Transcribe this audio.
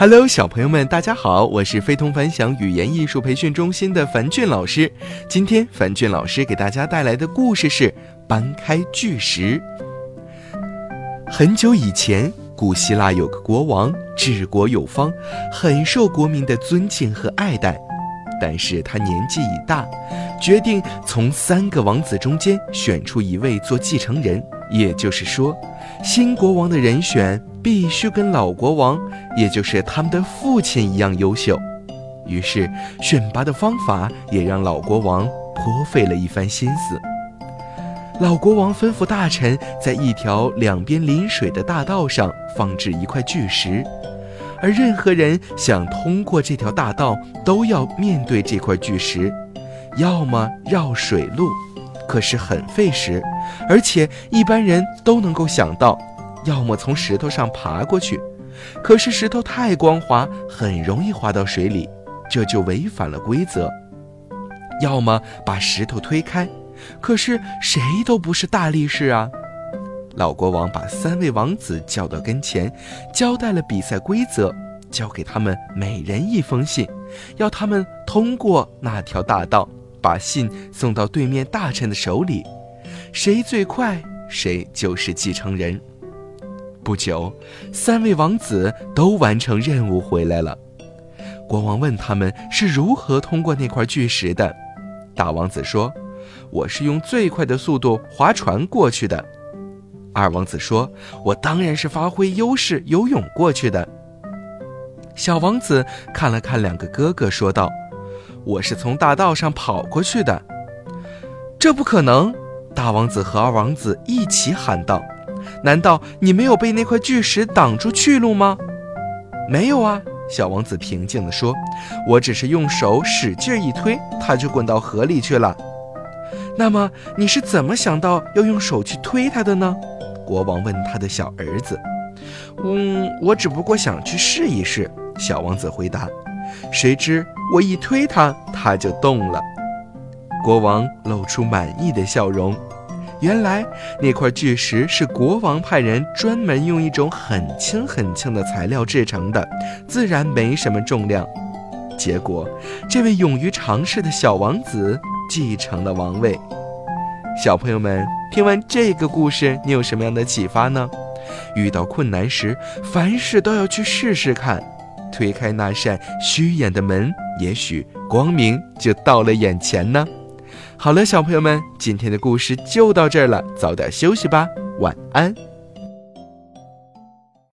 Hello，小朋友们，大家好，我是非同凡响语言艺术培训中心的樊俊老师。今天樊俊老师给大家带来的故事是搬开巨石。很久以前，古希腊有个国王，治国有方，很受国民的尊敬和爱戴。但是他年纪已大，决定从三个王子中间选出一位做继承人。也就是说，新国王的人选必须跟老国王，也就是他们的父亲一样优秀。于是，选拔的方法也让老国王颇费了一番心思。老国王吩咐大臣在一条两边临水的大道上放置一块巨石，而任何人想通过这条大道，都要面对这块巨石，要么绕水路。可是很费时，而且一般人都能够想到，要么从石头上爬过去，可是石头太光滑，很容易滑到水里，这就违反了规则；要么把石头推开，可是谁都不是大力士啊。老国王把三位王子叫到跟前，交代了比赛规则，交给他们每人一封信，要他们通过那条大道。把信送到对面大臣的手里，谁最快，谁就是继承人。不久，三位王子都完成任务回来了。国王问他们是如何通过那块巨石的。大王子说：“我是用最快的速度划船过去的。”二王子说：“我当然是发挥优势游泳过去的。”小王子看了看两个哥哥，说道。我是从大道上跑过去的，这不可能！大王子和二王子一起喊道：“难道你没有被那块巨石挡住去路吗？”“没有啊。”小王子平静地说，“我只是用手使劲一推，它就滚到河里去了。”“那么你是怎么想到要用手去推它的呢？”国王问他的小儿子。“嗯，我只不过想去试一试。”小王子回答。谁知我一推它，它就动了。国王露出满意的笑容。原来那块巨石是国王派人专门用一种很轻很轻的材料制成的，自然没什么重量。结果，这位勇于尝试的小王子继承了王位。小朋友们，听完这个故事，你有什么样的启发呢？遇到困难时，凡事都要去试试看。推开那扇虚掩的门，也许光明就到了眼前呢。好了，小朋友们，今天的故事就到这儿了，早点休息吧，晚安。